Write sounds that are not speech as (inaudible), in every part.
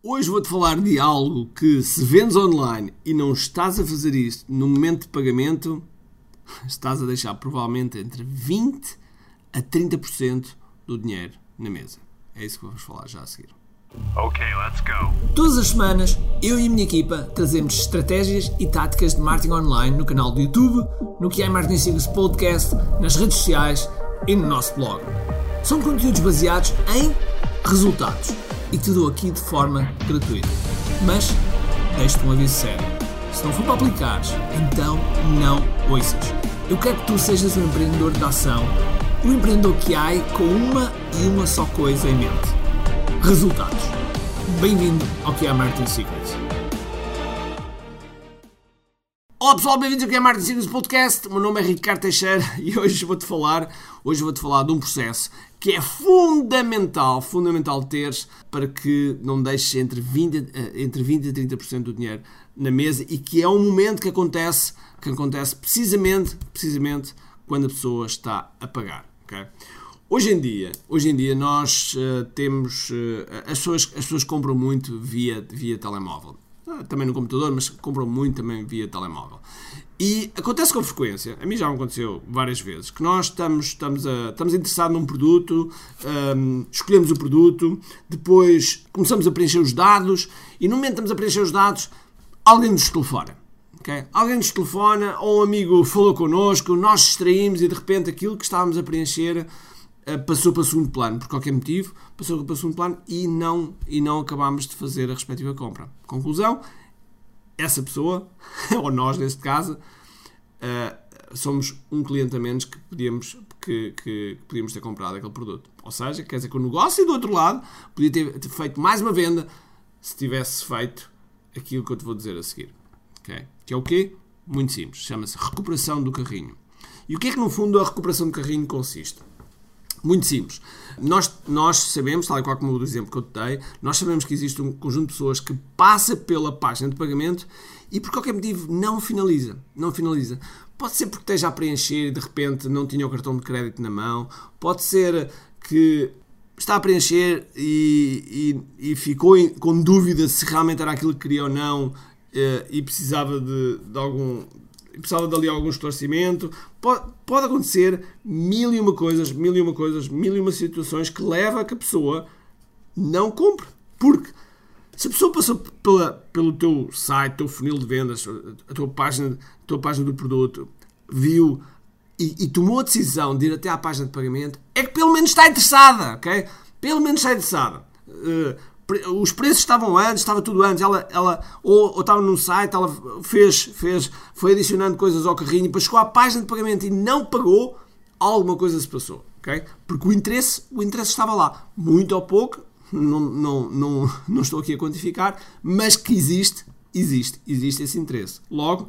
Hoje vou-te falar de algo que, se vendes online e não estás a fazer isto no momento de pagamento, (laughs) estás a deixar provavelmente entre 20% a 30% do dinheiro na mesa. É isso que vamos falar já a seguir. Ok, let's go. Todas as semanas, eu e a minha equipa trazemos estratégias e táticas de marketing online no canal do YouTube, no que é Marketing Secrets Podcast, nas redes sociais e no nosso blog. São conteúdos baseados em resultados e te dou aqui de forma gratuita. Mas deixo-te um aviso sério. Se não for para aplicares, então não ouças. Eu quero que tu sejas um empreendedor de ação, um empreendedor que há com uma e uma só coisa em mente: resultados. Bem-vindo ao que é Marketing Secrets. Olá pessoal, bem-vindos ao que é Marketing Secrets Podcast. O meu nome é Ricardo Teixeira (laughs) e hoje vou-te falar, hoje vou-te falar de um processo que é fundamental, fundamental teres para que não deixes entre 20, eh, entre 20 e 30% do dinheiro na mesa e que é um momento que acontece, que acontece precisamente, precisamente quando a pessoa está a pagar. Okay? Hoje em dia, hoje em dia nós uh, temos uh, as, pessoas, as pessoas compram muito via, via telemóvel. Uh, também no computador, mas compram muito também via telemóvel. E acontece com frequência, a mim já aconteceu várias vezes, que nós estamos, estamos, a, estamos interessados num produto, um, escolhemos o produto, depois começamos a preencher os dados e no momento que estamos a preencher os dados, alguém nos telefona. Okay? Alguém nos telefona ou um amigo falou connosco, nós distraímos e de repente aquilo que estávamos a preencher uh, passou para o segundo plano, por qualquer motivo, passou para o segundo plano e não, e não acabámos de fazer a respectiva compra. Conclusão, essa pessoa, (laughs) ou nós neste caso, uh, somos um cliente a menos que podíamos, que, que, podíamos ter comprado aquele produto. Ou seja, quer dizer que o negócio do outro lado podia ter, ter feito mais uma venda se tivesse feito aquilo que eu te vou dizer a seguir. Okay? Que é o quê? Muito simples. Chama-se recuperação do carrinho. E o que é que no fundo a recuperação do carrinho consiste? Muito simples. Nós, nós sabemos, tal e qual como o exemplo que eu te dei, nós sabemos que existe um conjunto de pessoas que passa pela página de pagamento e por qualquer motivo não finaliza. Não finaliza. Pode ser porque esteja a preencher e de repente não tinha o cartão de crédito na mão. Pode ser que está a preencher e, e, e ficou com dúvida se realmente era aquilo que queria ou não eh, e precisava de, de algum precisava dali algum esclarecimento. Pode, pode acontecer mil e uma coisas, mil e uma coisas, mil e uma situações que leva a que a pessoa não compre. Porque se a pessoa passou pela, pelo teu site, teu funil de vendas, a tua página, a tua página do produto, viu e, e, tomou a decisão de ir até à página de pagamento, é que pelo menos está interessada, ok? Pelo menos está interessada. Uh, os preços estavam antes, estava tudo antes. Ela, ela ou, ou estava num site, ela fez, fez, foi adicionando coisas ao carrinho, depois chegou à página de pagamento e não pagou, alguma coisa se passou, ok? Porque o interesse, o interesse estava lá, muito ou pouco, não, não, não, não estou aqui a quantificar, mas que existe, existe, existe esse interesse. Logo,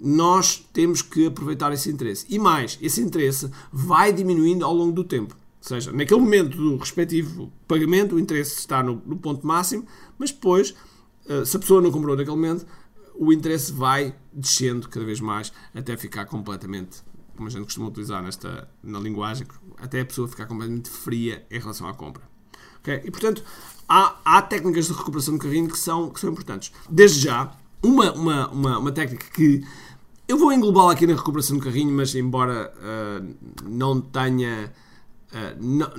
nós temos que aproveitar esse interesse. E mais, esse interesse vai diminuindo ao longo do tempo. Ou seja, naquele momento do respectivo pagamento, o interesse está no, no ponto máximo, mas depois, uh, se a pessoa não comprou naquele momento, o interesse vai descendo cada vez mais até ficar completamente, como a gente costuma utilizar nesta, na linguagem, até a pessoa ficar completamente fria em relação à compra. Okay? E portanto, há, há técnicas de recuperação do carrinho que são, que são importantes. Desde já, uma, uma, uma, uma técnica que eu vou englobá-la aqui na recuperação do carrinho, mas embora uh, não tenha Uh, não,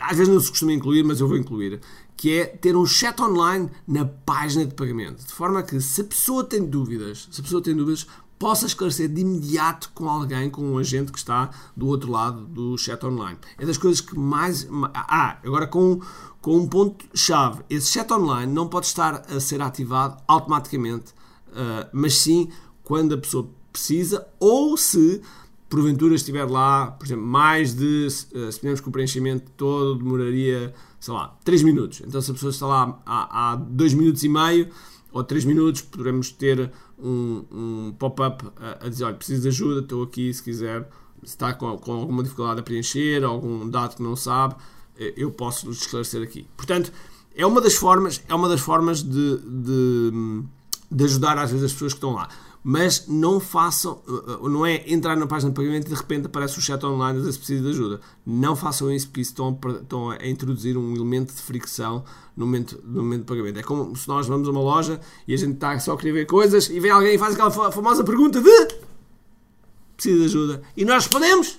às vezes não se costuma incluir, mas eu vou incluir, que é ter um chat online na página de pagamento, de forma que se a pessoa tem dúvidas, se a pessoa tem dúvidas, possa esclarecer de imediato com alguém, com um agente que está do outro lado do chat online. É das coisas que mais. Ah, agora com, com um ponto-chave. Esse chat online não pode estar a ser ativado automaticamente, uh, mas sim quando a pessoa precisa ou se porventura estiver lá, por exemplo, mais de, eh, se que o preenchimento todo demoraria, sei lá, 3 minutos. Então, se a pessoa está lá há, há 2 minutos e meio ou 3 minutos, poderemos ter um, um pop-up a, a, dizer: olha, preciso de ajuda, estou aqui se quiser. Se está com, com alguma dificuldade a preencher, algum dado que não sabe, eh, eu posso esclarecer aqui. Portanto, é uma das formas, é uma das formas de, de, de ajudar às vezes as pessoas que estão lá. Mas não façam, uh, uh, não é entrar na página de pagamento e de repente aparece o chat online dizer se precisa de ajuda. Não façam isso porque estão, estão a introduzir um elemento de fricção no momento, no momento de pagamento. É como se nós vamos a uma loja e a gente está só a querer ver coisas e vem alguém e faz aquela famosa pergunta de precisa de ajuda. E nós respondemos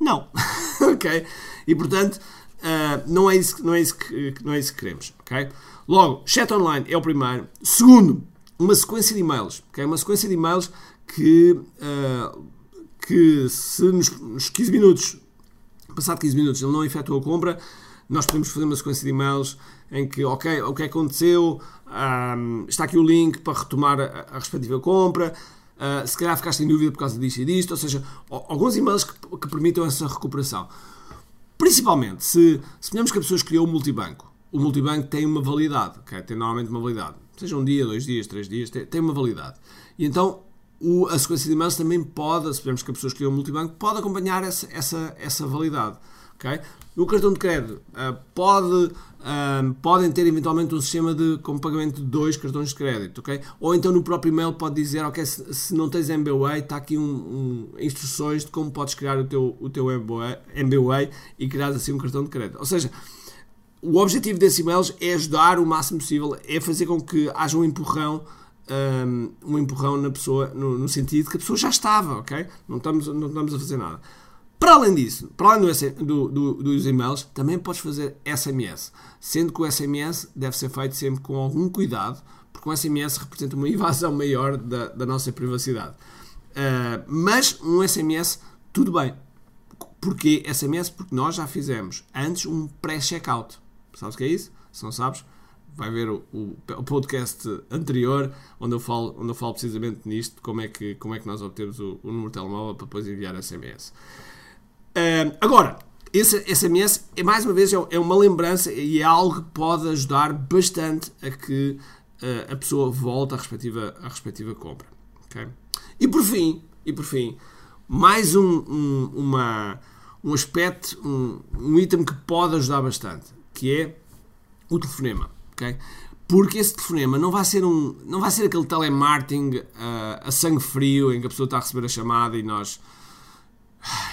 não. (laughs) ok? E portanto, uh, não, é isso, não, é isso que, não é isso que queremos. Ok? Logo, chat online é o primeiro. Segundo, uma sequência de e-mails. Okay? Uma sequência de e-mails que, uh, que se nos, nos 15 minutos, passado 15 minutos, ele não efetua a compra, nós podemos fazer uma sequência de e-mails em que, ok, o que aconteceu, um, está aqui o link para retomar a, a respectiva compra, uh, se calhar ficaste em dúvida por causa disto e disto, ou seja, alguns e-mails que, que permitam essa recuperação. Principalmente se, suponhamos que a pessoa escolheu o multibanco. O multibanco tem uma validade, okay? tem normalmente uma validade. Seja um dia, dois dias, três dias, tem, tem uma validade. E então o, a sequência de e-mails também pode, se suponhamos que a pessoa escolheu o multibanco, pode acompanhar essa, essa, essa validade. Okay? O cartão de crédito uh, pode, uh, podem ter eventualmente um sistema de com pagamento de dois cartões de crédito, ok? Ou então no próprio e-mail pode dizer, ok, se, se não tens MBWay, está aqui um, um, instruções de como podes criar o teu, o teu MBWay e criar assim um cartão de crédito. Ou seja, o objetivo desses e-mails é ajudar o máximo possível, é fazer com que haja um empurrão um, um empurrão na pessoa, no, no, sentido que a pessoa já estava, ok? Não estamos, não estamos a fazer nada. Para além disso, para além do, do, dos e-mails, também podes fazer SMS, sendo que o SMS deve ser feito sempre com algum cuidado, porque o SMS representa uma invasão (laughs) maior da, da nossa privacidade. Uh, mas um SMS, tudo bem. Porquê SMS? Porque nós já fizemos antes um pré-checkout. Sabes o que é isso? Se não sabes, vai ver o, o, podcast anterior onde eu falo, onde eu falo precisamente nisto, como é que, como é que nós obtemos o, o número de telemóvel para depois enviar SMS. Uh, agora, esse SMS, é, mais uma vez, é, é uma lembrança e é algo que pode ajudar bastante a que uh, a pessoa volte à respectiva, à respectiva compra. Okay? E por fim, e por fim mais um, um, uma, um aspecto, um, um item que pode ajudar bastante, que é o telefonema. Okay? Porque esse telefonema não vai ser, um, não vai ser aquele telemarketing uh, a sangue frio em que a pessoa está a receber a chamada e nós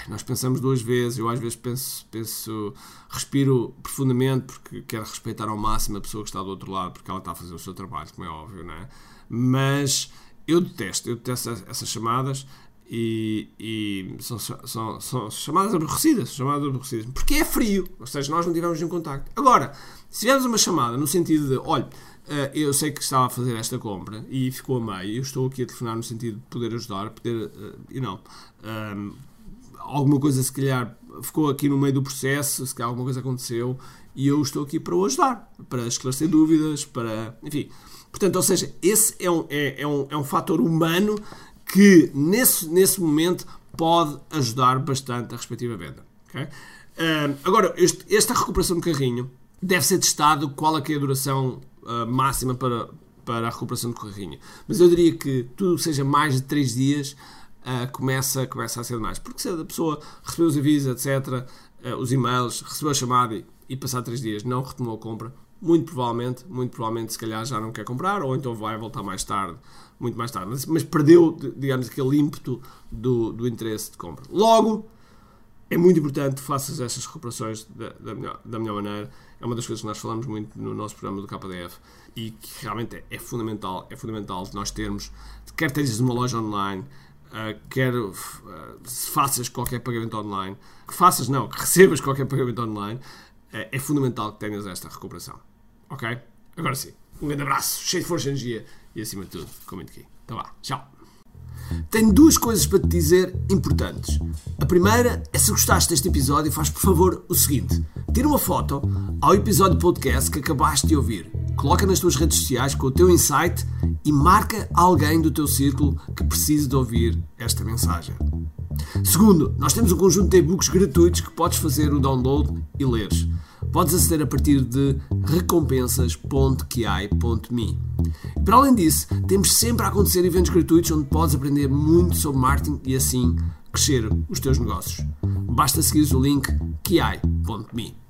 nós pensamos duas vezes, eu às vezes penso, penso, respiro profundamente porque quero respeitar ao máximo a pessoa que está do outro lado porque ela está a fazer o seu trabalho, como é óbvio, não é? Mas eu detesto, eu detesto essas chamadas e, e são, são, são, chamadas aborrecidas, chamadas aborrecidas, porque é frio, ou seja, nós não tivemos nenhum contacto. Agora, se tivermos uma chamada no sentido de, olha, eh, eu sei que estava a fazer esta compra e ficou a meio, eu estou aqui a telefonar no sentido de poder ajudar, poder, e não, um, alguma coisa se calhar ficou aqui no meio do processo, se calhar alguma coisa aconteceu e eu estou aqui para o ajudar, para esclarecer dúvidas, para. Enfim. Portanto, ou seja, esse é um, é, é um, é um fator humano que nesse, nesse momento pode ajudar bastante a respectiva venda. Okay? Uh, agora, este, esta recuperação do carrinho deve ser testado qual é, é a duração uh, máxima para, para a recuperação do carrinho. Mas eu diria que tudo seja mais de 3 dias uh, começa, começa a ser mais. Porque se a pessoa recebeu os avisos, etc., eh, os e-mails, recebeu a chamada e, e passar 3 dias não retomou a compra, muito provavelmente, muito provavelmente se calhar já não quer comprar ou então vai voltar mais tarde, muito mais tarde, mas, mas perdeu, digamos, aquele ímpeto do, do interesse de compra. Logo, é muito importante que faças estas recuperações da, da, melhor, da melhor maneira. É uma das coisas que nós falamos muito no nosso programa do KDF e que realmente é, é fundamental, é fundamental nós termos, quer estejas numa loja online, uh, quer uh, faças qualquer pagamento online, que faças não, que recebas qualquer pagamento online, é fundamental que tenhas esta recuperação. Ok? Agora sim, um grande abraço, cheio de força e energia e acima de tudo, comente aqui. Então vá, tchau. Tenho duas coisas para te dizer importantes. A primeira é se gostaste deste episódio, faz por favor o seguinte: tira uma foto ao episódio podcast que acabaste de ouvir, coloca nas tuas redes sociais com o teu insight e marca alguém do teu círculo que precise de ouvir esta mensagem. Segundo, nós temos um conjunto de e-books gratuitos que podes fazer o download e leres. Podes aceder a partir de recompensas.ki.me. Para além disso, temos sempre a acontecer eventos gratuitos onde podes aprender muito sobre marketing e assim crescer os teus negócios. Basta seguir o link ki.me.